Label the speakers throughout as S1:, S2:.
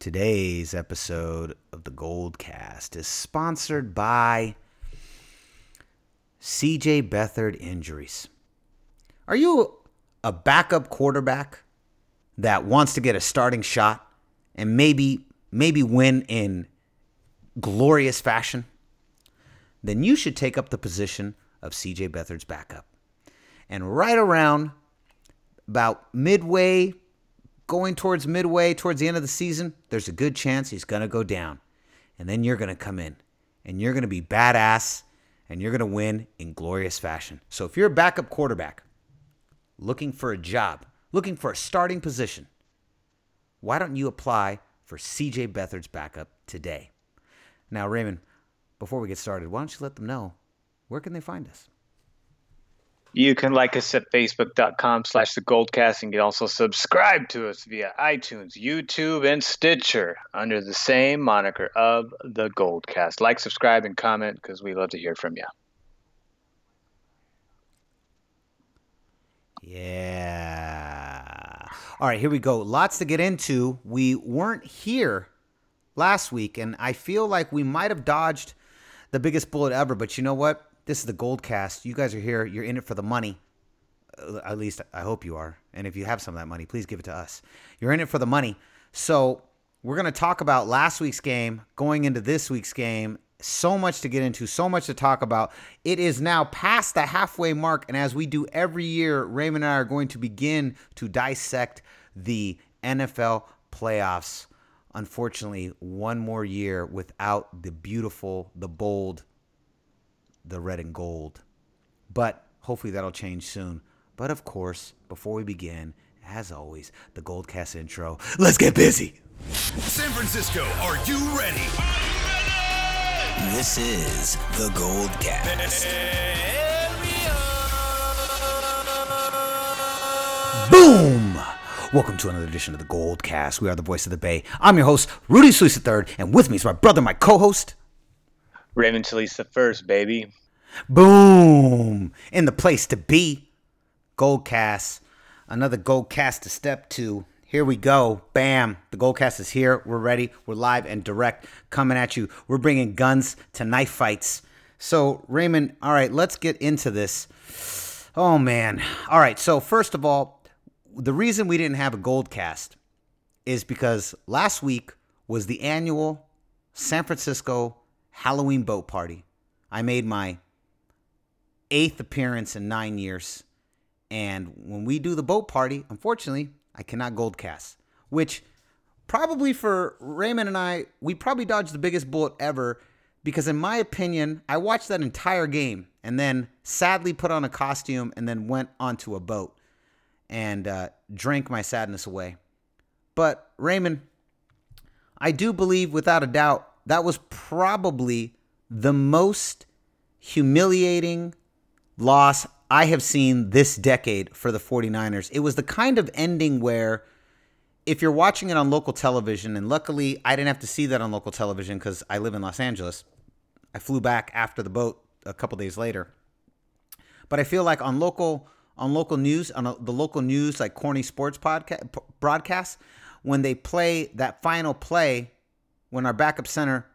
S1: Today's episode of the Goldcast is sponsored by CJ Beathard Injuries. Are you a backup quarterback that wants to get a starting shot and maybe maybe win in glorious fashion? Then you should take up the position of CJ Beathard's backup. And right around about midway going towards midway, towards the end of the season, there's a good chance he's going to go down. And then you're going to come in and you're going to be badass and you're going to win in glorious fashion. So if you're a backup quarterback looking for a job, looking for a starting position, why don't you apply for CJ Beathard's backup today? Now, Raymond, before we get started, why don't you let them know where can they find us?
S2: You can like us at facebook.com slash the goldcast and you can also subscribe to us via iTunes, YouTube, and Stitcher under the same moniker of the Goldcast. Like, subscribe, and comment because we love to hear from you.
S1: Yeah. All right, here we go. Lots to get into. We weren't here last week, and I feel like we might have dodged the biggest bullet ever, but you know what? This is the Gold Cast. You guys are here. You're in it for the money. Uh, At least I hope you are. And if you have some of that money, please give it to us. You're in it for the money. So we're going to talk about last week's game, going into this week's game. So much to get into, so much to talk about. It is now past the halfway mark. And as we do every year, Raymond and I are going to begin to dissect the NFL playoffs. Unfortunately, one more year without the beautiful, the bold, the red and gold. But hopefully that'll change soon. But of course, before we begin, as always, the Goldcast intro. Let's get busy.
S3: San Francisco, are you ready?
S4: This is the Gold Cast.
S1: Boom! Welcome to another edition of the Goldcast. We are the voice of the Bay. I'm your host, Rudy Solis III, and with me is my brother, my co-host.
S2: Raymond the first, baby.
S1: Boom! In the place to be. Goldcast. Another Goldcast to step to. Here we go. Bam. The Goldcast is here. We're ready. We're live and direct coming at you. We're bringing guns to knife fights. So, Raymond, all right, let's get into this. Oh, man. All right. So, first of all, the reason we didn't have a Goldcast is because last week was the annual San Francisco Halloween boat party. I made my eighth appearance in nine years. And when we do the boat party, unfortunately, I cannot gold cast, which probably for Raymond and I, we probably dodged the biggest bullet ever because, in my opinion, I watched that entire game and then sadly put on a costume and then went onto a boat and uh, drank my sadness away. But, Raymond, I do believe without a doubt that was probably the most humiliating loss I have seen this decade for the 49ers. It was the kind of ending where if you're watching it on local television, and luckily I didn't have to see that on local television because I live in Los Angeles. I flew back after the boat a couple days later. But I feel like on local on local news, on the local news like corny sports podcast broadcasts, when they play that final play, when our backup center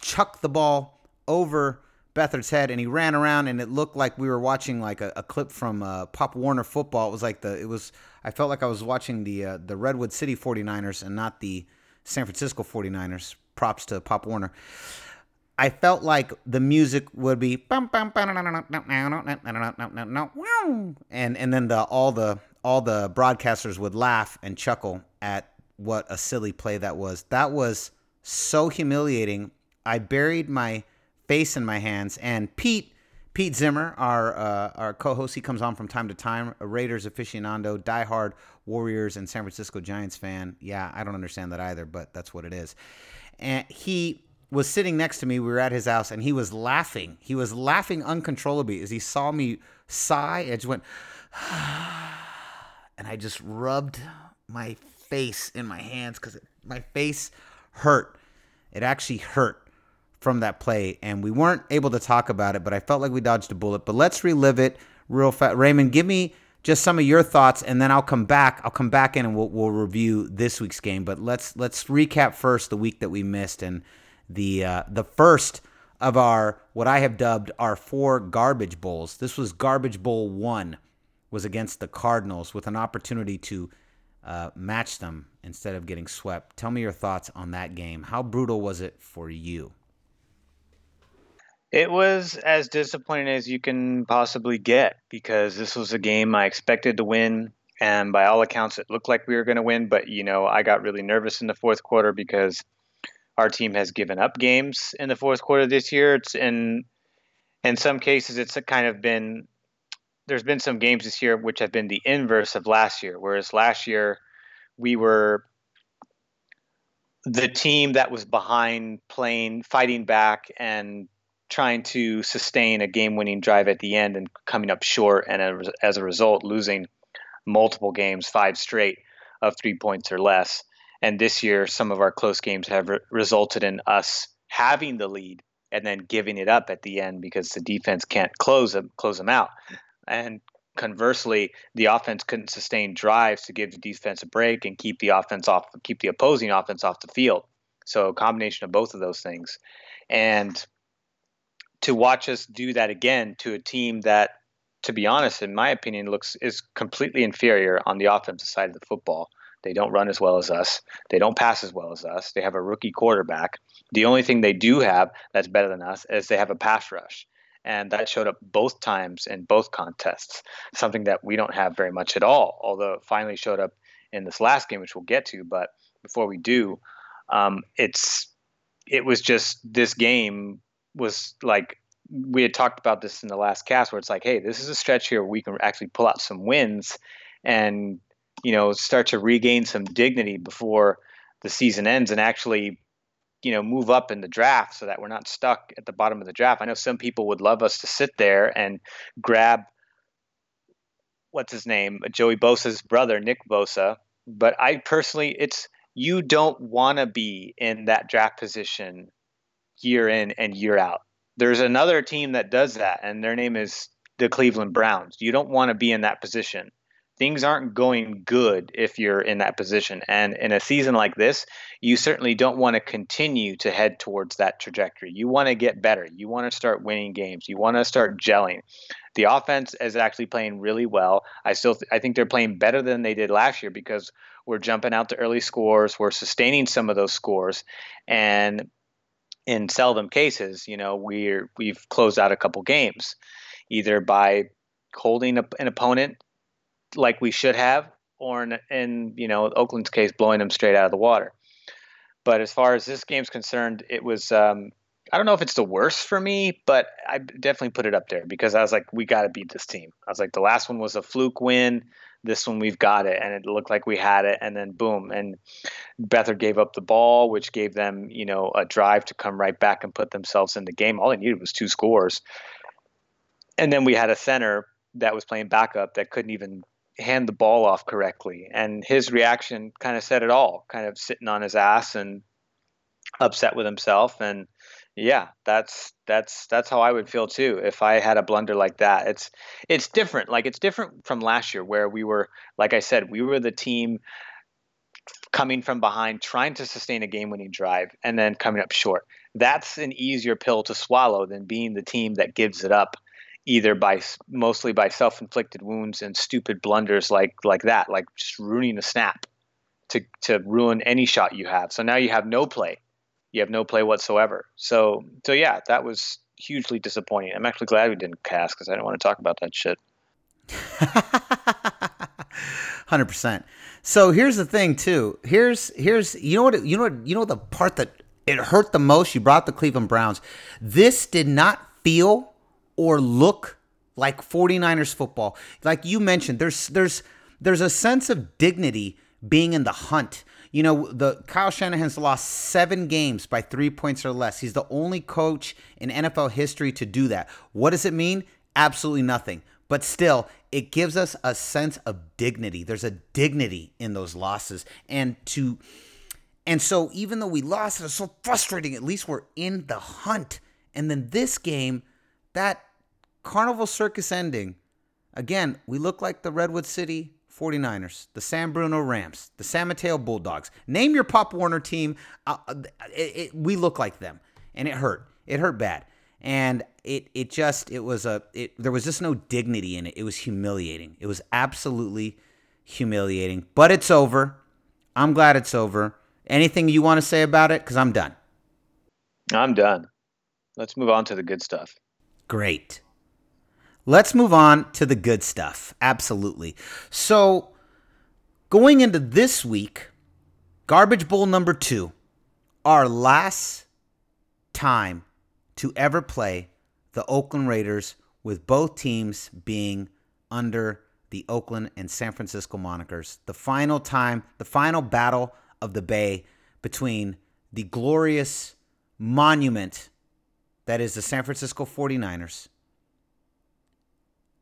S1: chucked the ball over Beathard's head and he ran around and it looked like we were watching like a, a clip from uh, Pop Warner football. It was like the it was I felt like I was watching the uh, the Redwood City 49ers and not the San Francisco 49ers. Props to Pop Warner. I felt like the music would be and and then the all the all the broadcasters would laugh and chuckle at what a silly play that was. That was so humiliating. I buried my face in my hands and Pete Pete Zimmer, our uh, our co-host, he comes on from time to time. A Raiders aficionado, diehard Warriors and San Francisco Giants fan. Yeah, I don't understand that either, but that's what it is. And he was sitting next to me. We were at his house, and he was laughing. He was laughing uncontrollably as he saw me sigh. I just went, and I just rubbed my face in my hands because my face hurt. It actually hurt from that play, and we weren't able to talk about it. But I felt like we dodged a bullet. But let's relive it real fast. Raymond, give me just some of your thoughts, and then I'll come back. I'll come back in and we'll, we'll review this week's game. But let's let's recap first the week that we missed and the uh, the first of our what I have dubbed our four garbage bowls. This was garbage bowl one, was against the Cardinals with an opportunity to uh, match them instead of getting swept. Tell me your thoughts on that game. How brutal was it for you?
S2: It was as disappointing as you can possibly get because this was a game I expected to win. And by all accounts, it looked like we were going to win. But, you know, I got really nervous in the fourth quarter because our team has given up games in the fourth quarter this year. It's in, in some cases, it's kind of been, there's been some games this year which have been the inverse of last year. Whereas last year, we were the team that was behind playing, fighting back, and trying to sustain a game-winning drive at the end and coming up short, and as a result, losing multiple games, five straight of three points or less. And this year, some of our close games have re- resulted in us having the lead and then giving it up at the end because the defense can't close them, close them out. And conversely, the offense couldn't sustain drives to give the defense a break and keep the offense off, keep the opposing offense off the field. So a combination of both of those things. And to watch us do that again to a team that, to be honest, in my opinion, looks is completely inferior on the offensive side of the football. They don't run as well as us. They don't pass as well as us. They have a rookie quarterback. The only thing they do have that's better than us is they have a pass rush. And that showed up both times in both contests, something that we don't have very much at all, although it finally showed up in this last game, which we'll get to. But before we do, um, it's it was just this game was like we had talked about this in the last cast where it's like, hey, this is a stretch here where we can actually pull out some wins and you know start to regain some dignity before the season ends and actually you know move up in the draft so that we're not stuck at the bottom of the draft. I know some people would love us to sit there and grab what's his name, Joey Bosa's brother, Nick Bosa, but I personally it's you don't want to be in that draft position year in and year out. There's another team that does that, and their name is the Cleveland Browns. You don't want to be in that position. Things aren't going good if you're in that position. And in a season like this, you certainly don't want to continue to head towards that trajectory. You want to get better. You want to start winning games. You want to start gelling. The offense is actually playing really well. I still th- I think they're playing better than they did last year because we're jumping out to early scores. We're sustaining some of those scores, and in seldom cases, you know, we're we've closed out a couple games, either by holding a, an opponent like we should have, or in, in you know Oakland's case, blowing them straight out of the water. But as far as this game's concerned, it was um, I don't know if it's the worst for me, but I definitely put it up there because I was like, we got to beat this team. I was like, the last one was a fluke win. This one we've got it, and it looked like we had it, and then boom, and Beathard gave up the ball, which gave them you know a drive to come right back and put themselves in the game. All they needed was two scores, and then we had a center that was playing backup that couldn't even hand the ball off correctly, and his reaction kind of said it all, kind of sitting on his ass and upset with himself and yeah that's that's that's how i would feel too if i had a blunder like that. It's it's different like it's different from last year where we were like i said we were the team coming from behind trying to sustain a game winning drive and then coming up short. That's an easier pill to swallow than being the team that gives it up either by mostly by self-inflicted wounds and stupid blunders like like that like just ruining a snap to to ruin any shot you have so now you have no play you have no play whatsoever. So so yeah, that was hugely disappointing. I'm actually glad we didn't cast because I don't want to talk about that shit.
S1: Hundred percent. So here's the thing too. Here's here's you know what you know what you know the part that it hurt the most. You brought the Cleveland Browns. This did not feel or look like 49ers football. Like you mentioned, there's there's there's a sense of dignity being in the hunt. You know, the Kyle Shanahan's lost seven games by three points or less. He's the only coach in NFL history to do that. What does it mean? Absolutely nothing. But still, it gives us a sense of dignity. There's a dignity in those losses. And to and so even though we lost, it, it's so frustrating. At least we're in the hunt. And then this game, that carnival circus ending Again, we look like the Redwood City 49ers, the San Bruno Rams, the San Mateo Bulldogs. Name your Pop Warner team. Uh, it, it, we look like them, and it hurt. It hurt bad, and it it just it was a it. There was just no dignity in it. It was humiliating. It was absolutely humiliating. But it's over. I'm glad it's over. Anything you want to say about it? Because I'm done.
S2: I'm done. Let's move on to the good stuff.
S1: Great. Let's move on to the good stuff. Absolutely. So, going into this week, Garbage Bowl number two, our last time to ever play the Oakland Raiders with both teams being under the Oakland and San Francisco monikers. The final time, the final battle of the Bay between the glorious monument that is the San Francisco 49ers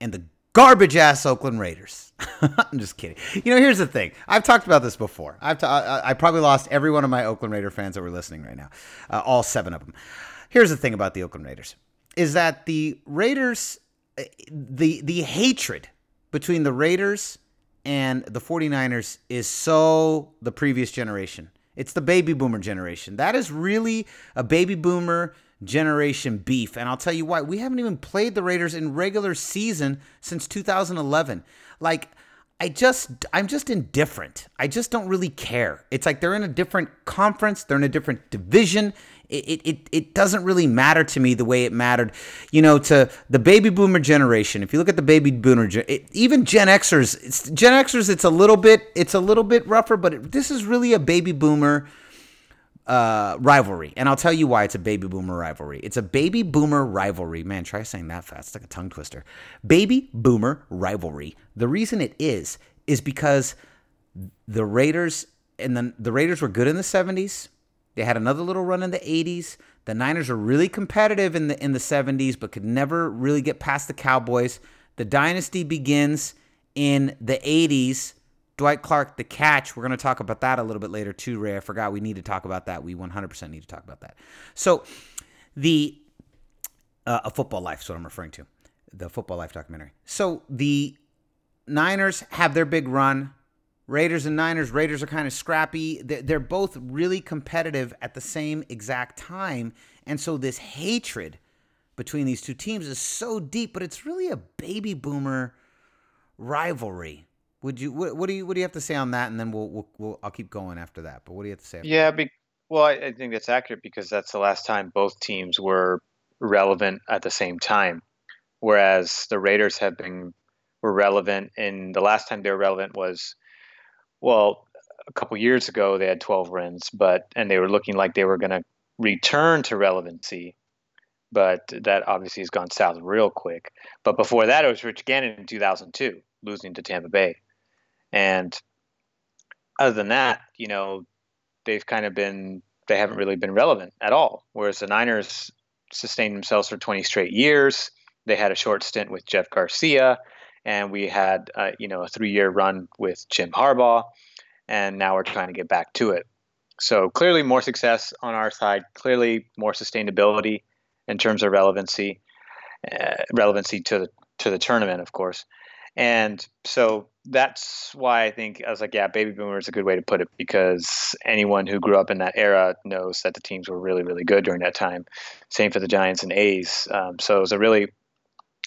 S1: and the garbage ass Oakland Raiders. I'm just kidding. You know, here's the thing. I've talked about this before. I've ta- I probably lost every one of my Oakland Raider fans that were listening right now, uh, all seven of them. Here's the thing about the Oakland Raiders is that the Raiders, uh, the the hatred between the Raiders and the 49ers is so the previous generation. It's the baby boomer generation. That is really a baby boomer generation beef. And I'll tell you why. We haven't even played the Raiders in regular season since 2011. Like, I just, I'm just indifferent. I just don't really care. It's like they're in a different conference, they're in a different division. It, it, it doesn't really matter to me the way it mattered, you know, to the baby boomer generation. If you look at the baby boomer, it, even Gen Xers, Gen Xers, it's a little bit, it's a little bit rougher, but it, this is really a baby boomer uh, rivalry. And I'll tell you why it's a baby boomer rivalry. It's a baby boomer rivalry. Man, try saying that fast. It's like a tongue twister. Baby boomer rivalry. The reason it is, is because the Raiders and the, the Raiders were good in the 70s. They had another little run in the 80s. The Niners were really competitive in the in the 70s, but could never really get past the Cowboys. The dynasty begins in the 80s Dwight Clark, the catch. We're going to talk about that a little bit later too, Ray. I forgot we need to talk about that. We 100% need to talk about that. So, the uh, a football life is what I'm referring to, the football life documentary. So the Niners have their big run. Raiders and Niners. Raiders are kind of scrappy. They're both really competitive at the same exact time, and so this hatred between these two teams is so deep. But it's really a baby boomer rivalry would you what, what do you what do you have to say on that? And then we'll, we'll, we'll I'll keep going after that. But what do you have to say?
S2: yeah, be, well, I, I think that's accurate because that's the last time both teams were relevant at the same time, whereas the Raiders have been were relevant. And the last time they were relevant was, well, a couple years ago they had 12 wins, but and they were looking like they were going to return to relevancy but that obviously has gone south real quick. But before that, it was Rich Gannon in 2002, losing to Tampa Bay. And other than that, you know, they've kind of been they haven't really been relevant at all. Whereas the Niners sustained themselves for 20 straight years. They had a short stint with Jeff Garcia, and we had uh, you know a three-year run with Jim Harbaugh, and now we're trying to get back to it. So clearly more success on our side. Clearly more sustainability in terms of relevancy, uh, relevancy to the to the tournament, of course. And so that's why I think I was like, yeah, baby boomer is a good way to put it because anyone who grew up in that era knows that the teams were really, really good during that time. Same for the Giants and A's. Um, so it was a really,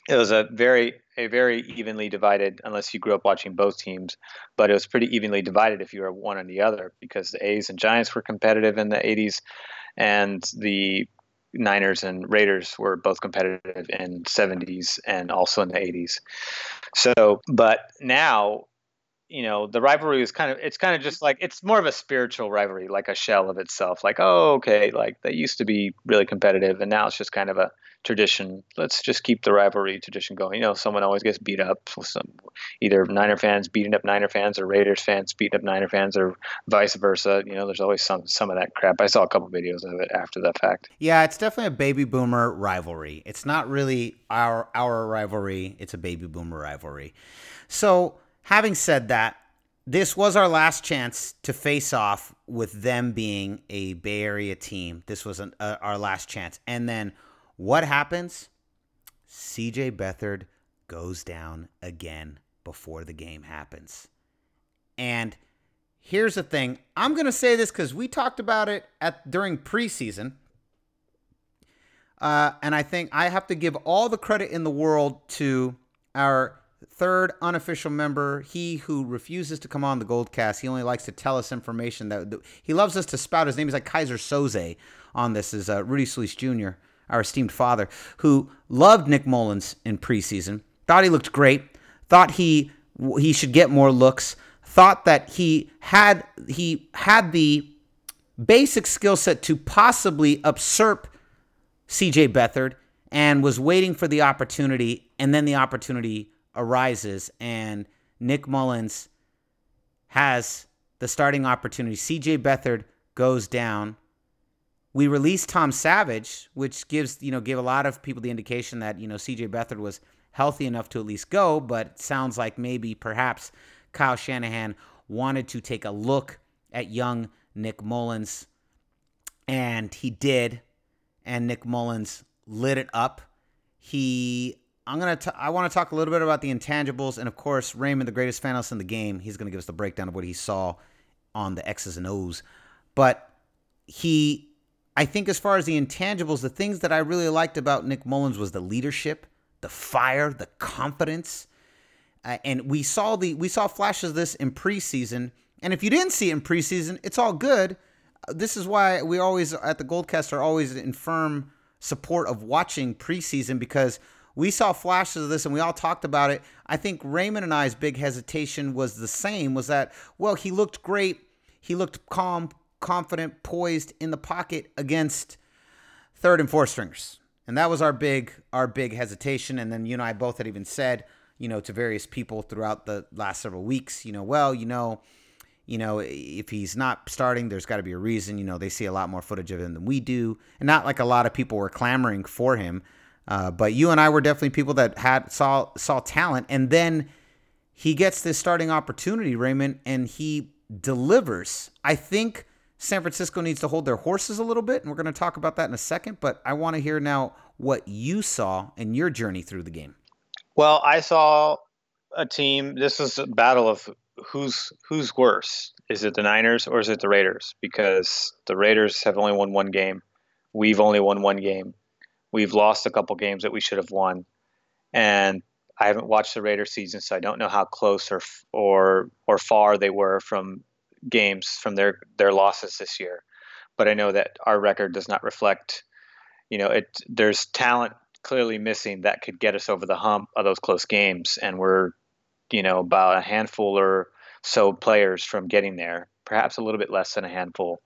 S2: it was a very, a very evenly divided, unless you grew up watching both teams, but it was pretty evenly divided if you were one or the other because the A's and Giants were competitive in the 80s and the Niners and Raiders were both competitive in 70s and also in the 80s. So, but now, you know, the rivalry is kind of it's kind of just like it's more of a spiritual rivalry, like a shell of itself. Like, oh, okay, like they used to be really competitive and now it's just kind of a tradition. Let's just keep the rivalry tradition going. You know, someone always gets beat up. Some either Niner fans beating up Niner fans or Raiders fans beating up Niner fans or vice versa. You know, there's always some some of that crap. I saw a couple videos of it after the fact.
S1: Yeah, it's definitely a baby boomer rivalry. It's not really our our rivalry. It's a baby boomer rivalry. So, having said that, this was our last chance to face off with them being a Bay Area team. This was an, uh, our last chance, and then what happens? CJ Beathard goes down again before the game happens. And here's the thing I'm going to say this because we talked about it at during preseason. Uh, and I think I have to give all the credit in the world to our third unofficial member, he who refuses to come on the Goldcast. He only likes to tell us information that, that he loves us to spout. His name is like Keyser Söze on this is uh, Rudy Solis Jr., our esteemed father, who loved Nick Mullens in preseason, thought he looked great, thought he he should get more looks, thought that he had he had the basic skill set to possibly usurp CJ Beathard and was waiting for the opportunity and then the opportunity arises and Nick Mullens has the starting opportunity. CJ Beathard goes down. We released Tom Savage, which gives, you know, gave a lot of people the indication that, you know, CJ Beathard was healthy enough to at least go, but sounds like maybe perhaps Kyle Shanahan wanted to take a look at young Nick Mullens. and he did. And Nick Mullens lit it up. He, I'm gonna, t- I want to talk a little bit about the intangibles, and of course, Raymond, the greatest fan analyst in the game, he's gonna give us the breakdown of what he saw on the X's and O's. But he, I think, as far as the intangibles, the things that I really liked about Nick Mullens was the leadership, the fire, the confidence. Uh, and we saw the we saw flashes of this in preseason. And if you didn't see it in preseason, it's all good. Uh, this is why we always at the Goldcast are always in firm support of watching preseason because we saw flashes of this and we all talked about it. I think Raymond and I's big hesitation was the same was that well, he looked great. He looked calm, confident, poised in the pocket against third and fourth stringers. And that was our big our big hesitation and then you and I both had even said you know, to various people throughout the last several weeks, you know, well, you know, you know, if he's not starting, there's got to be a reason. You know, they see a lot more footage of him than we do, and not like a lot of people were clamoring for him. Uh, but you and I were definitely people that had saw saw talent, and then he gets this starting opportunity, Raymond, and he delivers. I think San Francisco needs to hold their horses a little bit, and we're going to talk about that in a second. But I want to hear now what you saw in your journey through the game.
S2: Well, I saw a team. This is a battle of who's who's worse. Is it the Niners or is it the Raiders? Because the Raiders have only won one game. We've only won one game. We've lost a couple games that we should have won, and I haven't watched the Raiders season, so I don't know how close or or or far they were from games from their their losses this year. But I know that our record does not reflect. You know, it there's talent clearly missing that could get us over the hump of those close games. And we're, you know, about a handful or so players from getting there, perhaps a little bit less than a handful.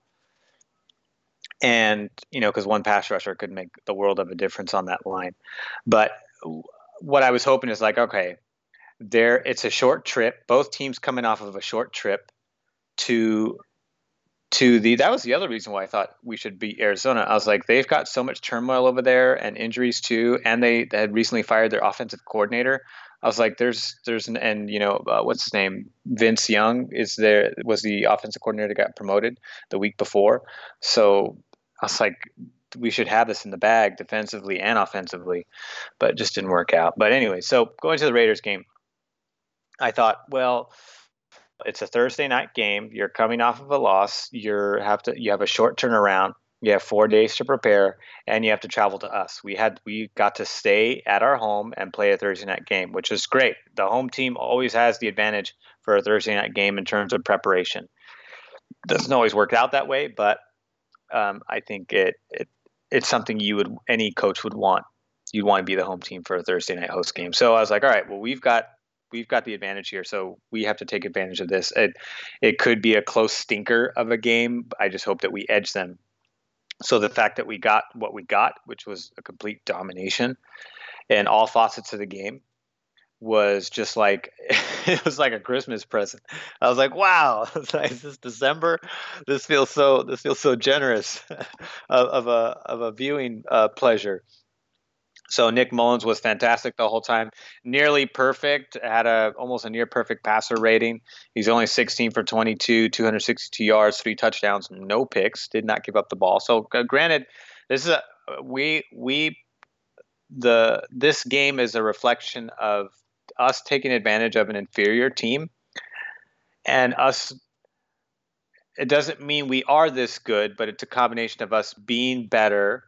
S2: And, you know, because one pass rusher could make the world of a difference on that line. But what I was hoping is like, okay, there it's a short trip, both teams coming off of a short trip to to the that was the other reason why I thought we should beat Arizona. I was like, they've got so much turmoil over there and injuries too, and they, they had recently fired their offensive coordinator. I was like, there's there's an and you know uh, what's his name Vince Young is there was the offensive coordinator that got promoted the week before. So I was like, we should have this in the bag defensively and offensively, but it just didn't work out. But anyway, so going to the Raiders game, I thought, well it's a Thursday night game. You're coming off of a loss. You have to you have a short turnaround. You have four days to prepare, and you have to travel to us. We had we got to stay at our home and play a Thursday night game, which is great. The home team always has the advantage for a Thursday night game in terms of preparation. Doesn't always work out that way, but um, I think it, it it's something you would any coach would want. You'd want to be the home team for a Thursday night host game. So I was like, all right, well, we've got we've got the advantage here, so we have to take advantage of this. It it could be a close stinker of a game. I just hope that we edge them. So the fact that we got what we got, which was a complete domination in all facets of the game, was just like it was like a Christmas present. I was like, wow, it's this December. This feels so this feels so generous of, of a of a viewing uh, pleasure. So Nick Mullens was fantastic the whole time, nearly perfect. Had a almost a near perfect passer rating. He's only 16 for 22, 262 yards, three touchdowns, no picks. Did not give up the ball. So uh, granted, this is a we we the this game is a reflection of us taking advantage of an inferior team and us it doesn't mean we are this good, but it's a combination of us being better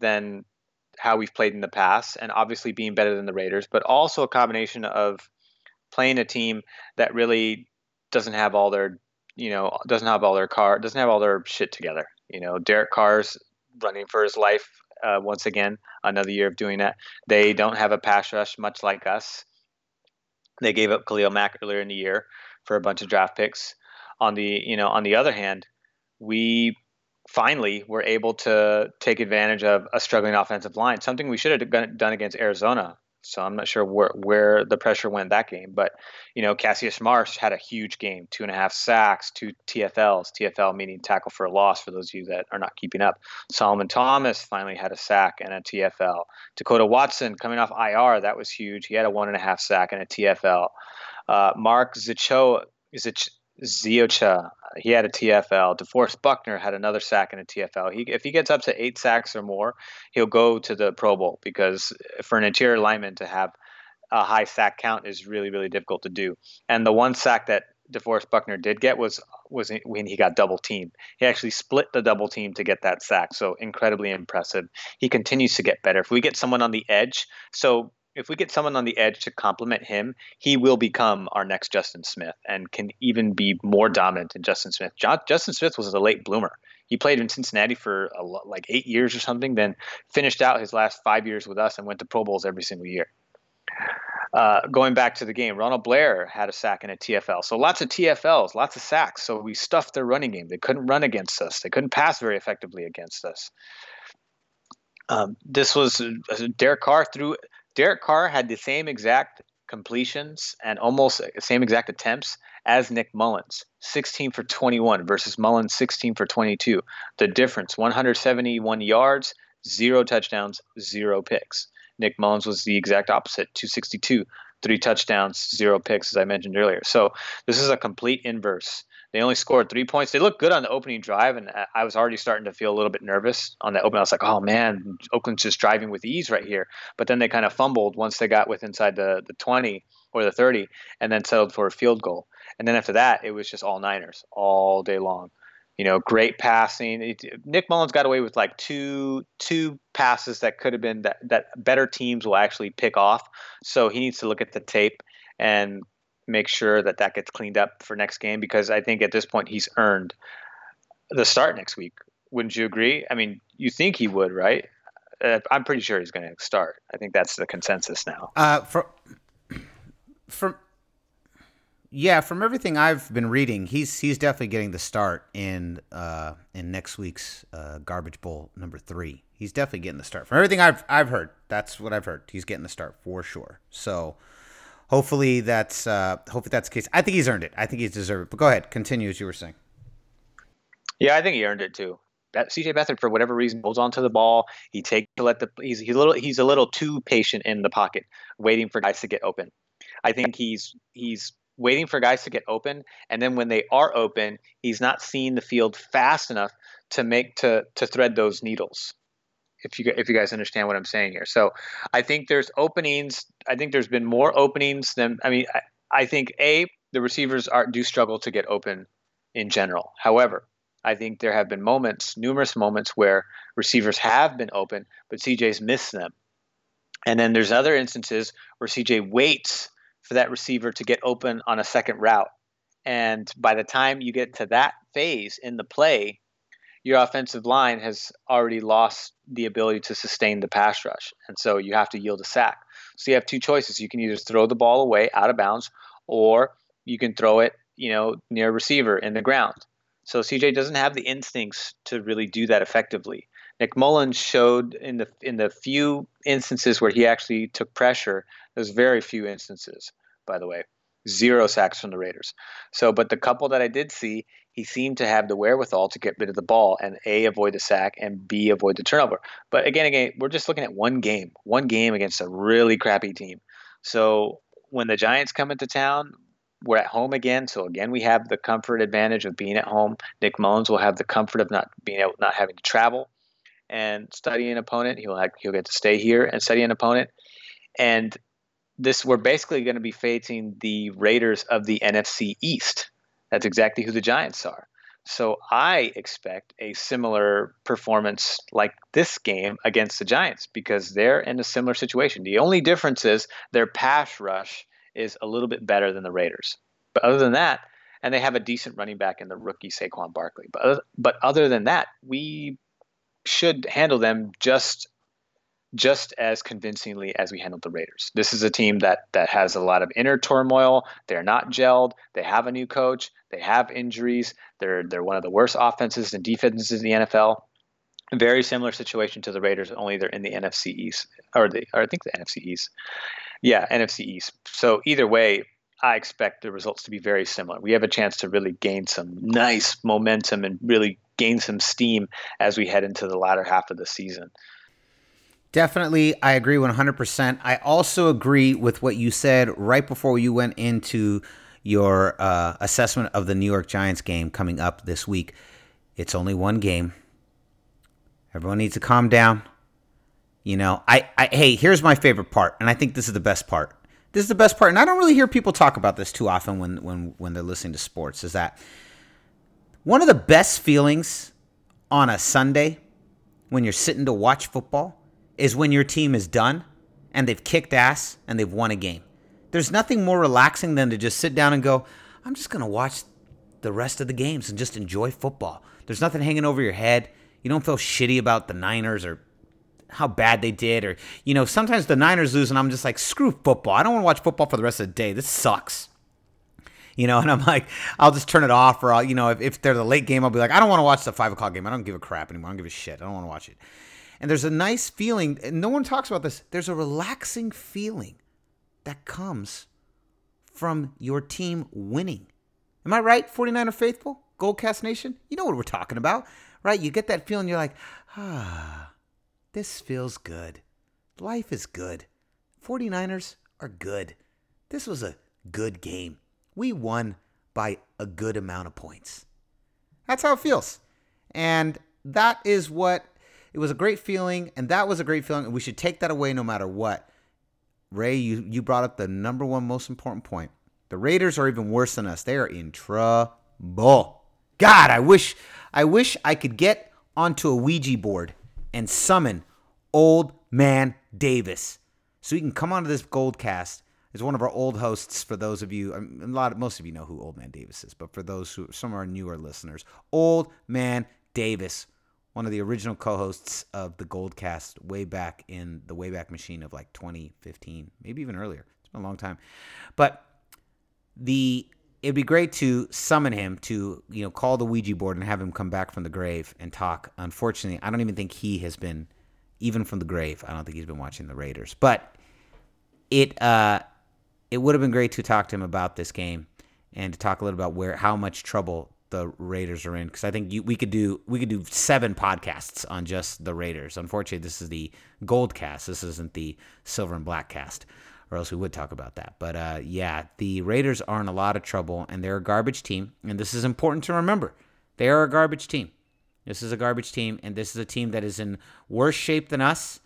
S2: than how we've played in the past and obviously being better than the Raiders, but also a combination of playing a team that really doesn't have all their, you know, doesn't have all their car, doesn't have all their shit together. You know, Derek Carr's running for his life uh, once again, another year of doing that. They don't have a pass rush much like us. They gave up Khalil Mack earlier in the year for a bunch of draft picks. On the you know on the other hand, we finally were able to take advantage of a struggling offensive line, something we should have done against Arizona. So I'm not sure where, where the pressure went that game, but you know Cassius Marsh had a huge game, two and a half sacks, two TFLs. TFL meaning tackle for a loss for those of you that are not keeping up. Solomon Thomas finally had a sack and a TFL. Dekoda Watson coming off IR, that was huge. He had a one and a half sack and a TFL. Uh, Mark Zicho, Zich, Ziocha, he had a TFL. DeForest Buckner had another sack and a TFL. He, if he gets up to eight sacks or more, he'll go to the Pro Bowl because for an interior lineman to have a high sack count is really, really difficult to do. And the one sack that DeForest Buckner did get was was when he got double teamed. He actually split the double team to get that sack. So incredibly impressive. He continues to get better. If we get someone on the edge, so if we get someone on the edge to complement him, he will become our next Justin Smith and can even be more dominant than Justin Smith. John, Justin Smith was a late bloomer. He played in Cincinnati for a, like eight years or something, then finished out his last five years with us and went to Pro Bowls every single year. Uh, going back to the game, Ronald Blair had a sack and a TFL. So lots of TFLs, lots of sacks. So we stuffed their running game. They couldn't run against us. They couldn't pass very effectively against us. Um, this was uh, Derek Carr threw Derek Carr had the same exact completions and almost the same exact attempts as Nick Mullens, 16 for 21 versus Mullens 16 for 22. The difference 171 yards, zero touchdowns, zero picks. Nick Mullens was the exact opposite, 262, three touchdowns, zero picks, as I mentioned earlier. So this is a complete inverse. They only scored three points. They looked good on the opening drive, and I was already starting to feel a little bit nervous on that open. I was like, "Oh man, Oakland's just driving with ease right here." But then they kind of fumbled once they got with inside the the 20 or the 30, and then settled for a field goal. And then after that, it was just all Niners all day long. You know, great passing. It, Nick Mullens got away with like two two passes that could have been that that better teams will actually pick off. So he needs to look at the tape and make sure that that gets cleaned up for next game because I think at this point he's earned the start next week. Wouldn't you agree? I mean, you think he would, right? Uh, I'm pretty sure he's going to start. I think that's the consensus now.
S1: Uh, for, from yeah, from everything I've been reading, he's he's definitely getting the start in uh, in next week's uh, Garbage Bowl number three. He's definitely getting the start. From everything I've I've heard, that's what I've heard. He's getting the start for sure. So hopefully that's uh, hopefully that's the case. I think he's earned it. I think he's deserved it. But go ahead, continue as you were saying.
S2: Yeah, I think he earned it too. CJ Beathard, for whatever reason, holds onto the ball. He takes to let the he's he's a little he's a little too patient in the pocket, waiting for guys to get open. I think he's he's waiting for guys to get open, and then when they are open, he's not seeing the field fast enough to make to to thread those needles if you if you guys understand what I'm saying here. So I think there's openings. I think there's been more openings than I mean. I, I think a the receivers are do struggle to get open in general. However, I think there have been moments, numerous moments where receivers have been open, but CJ's missed them. And then there's other instances where CJ waits for that receiver to get open on a second route. And by the time you get to that phase in the play, your offensive line has already lost the ability to sustain the pass rush. And so you have to yield a sack. So you have two choices. You can either throw the ball away out of bounds or you can throw it, you know, near a receiver in the ground. So CJ doesn't have the instincts to really do that effectively. Nick Mullens showed in the in the few instances where he actually took pressure, there's very few instances, by the way. Zero sacks from the Raiders. So, but the couple that I did see, he seemed to have the wherewithal to get rid of the ball and a avoid the sack and b avoid the turnover. But again, again, we're just looking at one game, one game against a really crappy team. So when the Giants come into town, we're at home again. So again, we have the comfort advantage of being at home. Nick Mullens will have the comfort of not being able, not having to travel and study an opponent. He'll have, he'll get to stay here and study an opponent. And this we're basically going to be facing the Raiders of the NFC East. That's exactly who the Giants are. So I expect a similar performance like this game against the Giants because they're in a similar situation. The only difference is their pass rush is a little bit better than the Raiders. But other than that, and they have a decent running back in the rookie Saquon Barkley. But but other than that, we should handle them just just as convincingly as we handled the Raiders. This is a team that that has a lot of inner turmoil. They're not gelled. They have a new coach. They have injuries. They're they're one of the worst offenses and defenses in the NFL. Very similar situation to the Raiders, only they're in the NFC East, or the or I think the NFC East. Yeah, NFC East. So either way, I expect the results to be very similar. We have a chance to really gain some nice momentum and really gain some steam as we head into the latter half of the season.
S1: Definitely, I agree 100%. I also agree with what you said right before you went into your uh, assessment of the New York Giants game coming up this week. It's only one game. Everyone needs to calm down. You know, I, I hey, here's my favorite part, and I think this is the best part. This is the best part, and I don't really hear people talk about this too often when when when they're listening to sports. Is that one of the best feelings on a Sunday when you're sitting to watch football? Is when your team is done and they've kicked ass and they've won a game. There's nothing more relaxing than to just sit down and go, I'm just going to watch the rest of the games and just enjoy football. There's nothing hanging over your head. You don't feel shitty about the Niners or how bad they did or you know, sometimes the Niners lose and I'm just like, screw football. I don't want to watch football for the rest of the day. This sucks. You know, and I'm like, I'll just turn it off, or I'll, you know, if, if they're the late game, I'll be like, I don't want to watch the five o'clock game. I don't give a crap anymore. I don't give a shit. I don't want to watch it. And there's a nice feeling, and no one talks about this. There's a relaxing feeling that comes from your team winning. Am I right, 49er faithful? Goldcast Nation? You know what we're talking about, right? You get that feeling, you're like, ah, this feels good. Life is good. 49ers are good. This was a good game. We won by a good amount of points. That's how it feels. And that is what it was a great feeling, and that was a great feeling, and we should take that away no matter what. Ray, you, you brought up the number one most important point. The Raiders are even worse than us. They are in trouble. God, I wish I wish I could get onto a Ouija board and summon old man Davis so he can come onto this gold cast is one of our old hosts for those of you um, a lot of most of you know who old man davis is but for those who some of our newer listeners old man davis one of the original co-hosts of the Goldcast way back in the Wayback Machine of like 2015, maybe even earlier. It's been a long time, but the it'd be great to summon him to you know call the Ouija board and have him come back from the grave and talk. Unfortunately, I don't even think he has been even from the grave. I don't think he's been watching the Raiders, but it uh it would have been great to talk to him about this game and to talk a little about where how much trouble the Raiders are in because I think you, we could do we could do seven podcasts on just the Raiders. Unfortunately, this is the gold cast. This isn't the silver and black cast, or else we would talk about that. But uh, yeah, the Raiders are in a lot of trouble, and they're a garbage team. And this is important to remember: they are a garbage team. This is a garbage team, and this is a team that is in worse shape than us.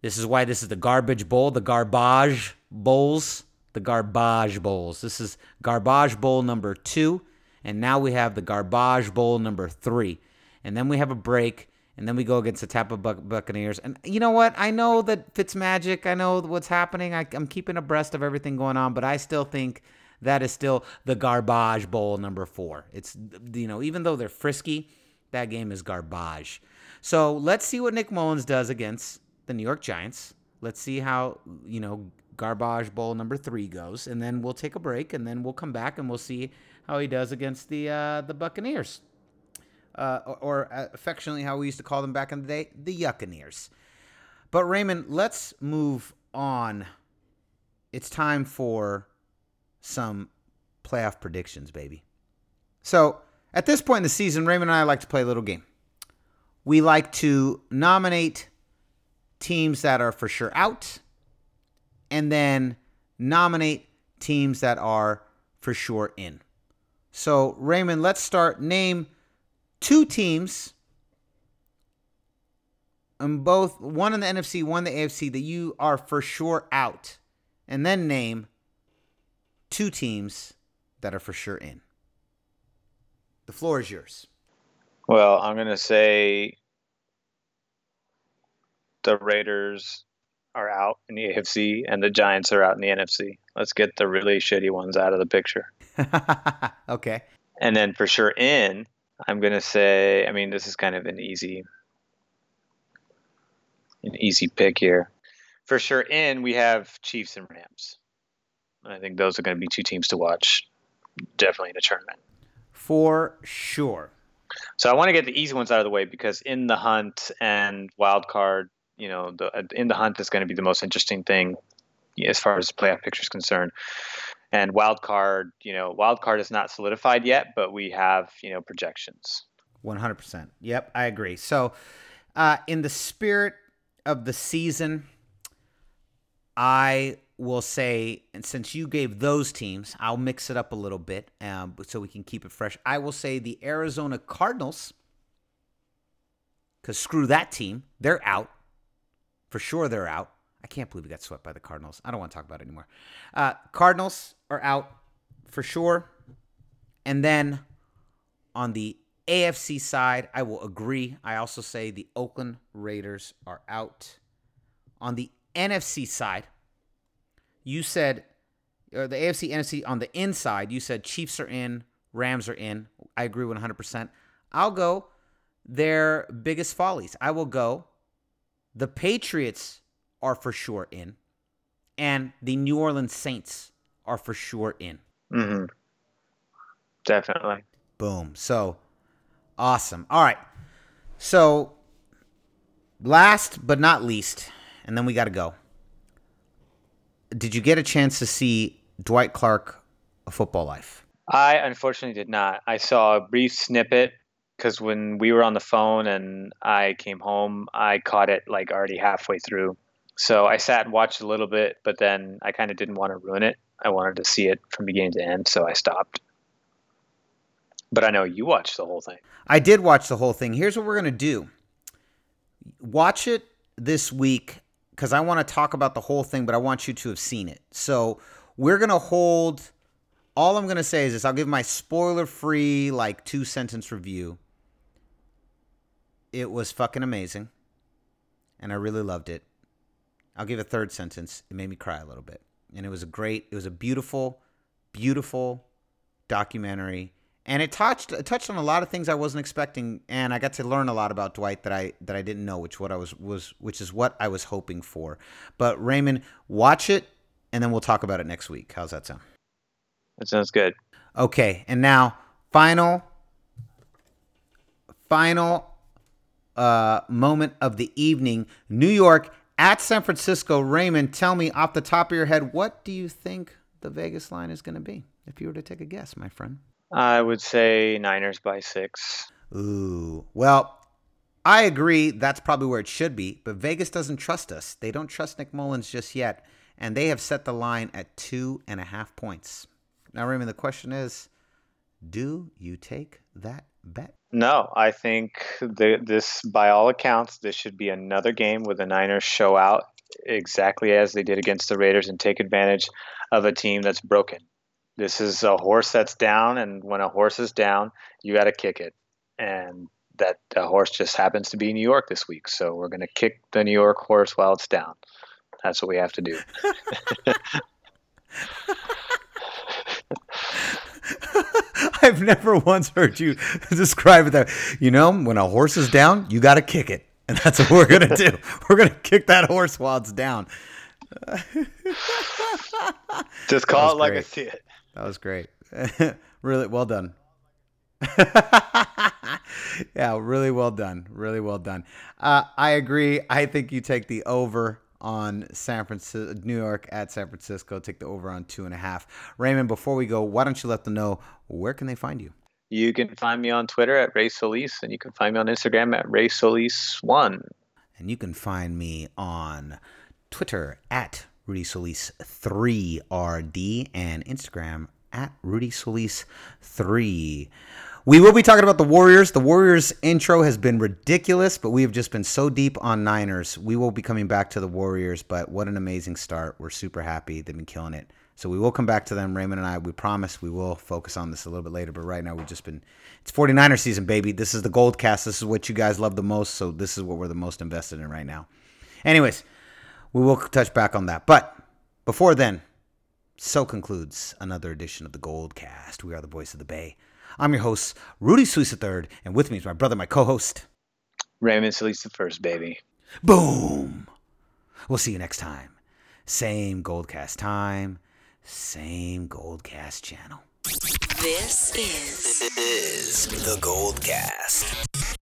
S1: This is why this is the garbage bowl, the garbage bowls, the garbage bowls. This is garbage bowl number two. And now we have the Garbage Bowl number three. And then we have a break. And then we go against the Tampa Buccaneers. And you know what? I know that Fitzmagic. I know what's happening. I, I'm keeping abreast of everything going on. But I still think that is still the Garbage Bowl number four. It's, you know, even though they're frisky, that game is garbage. So let's see what Nick Mullens does against the New York Giants. Let's see how, you know, Garbage Bowl number three goes. And then we'll take a break and then we'll come back and we'll see how he does against the uh, the Buccaneers, uh, or, or uh, affectionately how we used to call them back in the day, the Yuccaneers. But Raymond, let's move on. It's time for some playoff predictions, baby. So at this point in the season, Raymond and I like to play a little game. We like to nominate teams that are for sure out, and then nominate teams that are for sure in. So, Raymond, let's start. Name two teams, and both one in the NFC, one in the AFC, that you are for sure out. and then name two teams that are for sure in. The floor is yours.
S2: Well, I'm gonna say the Raiders are out in the AFC and the Giants are out in the NFC. Let's get the really shitty ones out of the picture.
S1: okay.
S2: And then for sure in, I'm gonna say. I mean, this is kind of an easy, an easy pick here. For sure in, we have Chiefs and Rams. I think those are going to be two teams to watch, definitely in the tournament.
S1: For sure.
S2: So I want to get the easy ones out of the way because in the hunt and wild card, you know, the in the hunt is going to be the most interesting thing as far as the playoff picture is concerned. And wild card, you know, wild card is not solidified yet, but we have, you know, projections.
S1: 100%. Yep, I agree. So, uh, in the spirit of the season, I will say, and since you gave those teams, I'll mix it up a little bit um, so we can keep it fresh. I will say the Arizona Cardinals, because screw that team. They're out. For sure, they're out. I can't believe we got swept by the Cardinals. I don't want to talk about it anymore. Uh, Cardinals are out for sure. And then on the AFC side, I will agree. I also say the Oakland Raiders are out. On the NFC side, you said, or the AFC, NFC on the inside, you said Chiefs are in, Rams are in. I agree 100%. I'll go their biggest follies. I will go the Patriots are for sure in, and the New Orleans Saints are for sure in.
S2: Mm-hmm. Definitely.
S1: Boom. So awesome. All right. So last but not least, and then we got to go. Did you get a chance to see Dwight Clark, A Football Life?
S2: I unfortunately did not. I saw a brief snippet because when we were on the phone and I came home, I caught it like already halfway through. So I sat and watched a little bit, but then I kind of didn't want to ruin it. I wanted to see it from beginning to end, so I stopped. But I know you watched the whole thing.
S1: I did watch the whole thing. Here's what we're going to do watch it this week because I want to talk about the whole thing, but I want you to have seen it. So we're going to hold. All I'm going to say is this I'll give my spoiler free, like, two sentence review. It was fucking amazing. And I really loved it. I'll give a third sentence. It made me cry a little bit. And it was a great, it was a beautiful, beautiful documentary. And it touched it touched on a lot of things I wasn't expecting, and I got to learn a lot about Dwight that I that I didn't know, which what I was was which is what I was hoping for. But Raymond, watch it, and then we'll talk about it next week. How's that sound?
S2: That sounds good.
S1: Okay, and now final, final uh, moment of the evening. New York at San Francisco. Raymond, tell me off the top of your head, what do you think the Vegas line is going to be? If you were to take a guess, my friend.
S2: I would say Niners by six.
S1: Ooh, well, I agree. That's probably where it should be. But Vegas doesn't trust us. They don't trust Nick Mullens just yet, and they have set the line at two and a half points. Now, Raymond, the question is, do you take that bet?
S2: No, I think the, this, by all accounts, this should be another game where the Niners show out exactly as they did against the Raiders and take advantage of a team that's broken. This is a horse that's down, and when a horse is down, you got to kick it. And that the horse just happens to be New York this week. So we're going to kick the New York horse while it's down. That's what we have to do.
S1: I've never once heard you describe it that. You know, when a horse is down, you got to kick it. And that's what we're going to do. We're going to kick that horse while it's down.
S2: Just call it like I see it.
S1: That was great. really well done. yeah, really well done. Really well done. Uh, I agree. I think you take the over on San Francisco, New York at San Francisco. Take the over on two and a half. Raymond, before we go, why don't you let them know where can they find you?
S2: You can find me on Twitter at Ray Solis, and you can find me on Instagram at Ray Solis one.
S1: And you can find me on Twitter at Rudy Solis 3RD and Instagram at Rudy Solis 3. We will be talking about the Warriors. The Warriors intro has been ridiculous, but we have just been so deep on Niners. We will be coming back to the Warriors, but what an amazing start. We're super happy. They've been killing it. So we will come back to them, Raymond and I. We promise we will focus on this a little bit later, but right now we've just been it's 49er season, baby. This is the gold cast. This is what you guys love the most, so this is what we're the most invested in right now. Anyways, we will touch back on that. But before then, so concludes another edition of the Gold Cast. We are the voice of the Bay. I'm your host, Rudy Solis III, and with me is my brother, my co-host,
S2: Raymond Solis the first, baby.
S1: Boom. We'll see you next time. Same Goldcast time, same Goldcast channel.
S4: This is, is the Gold Cast.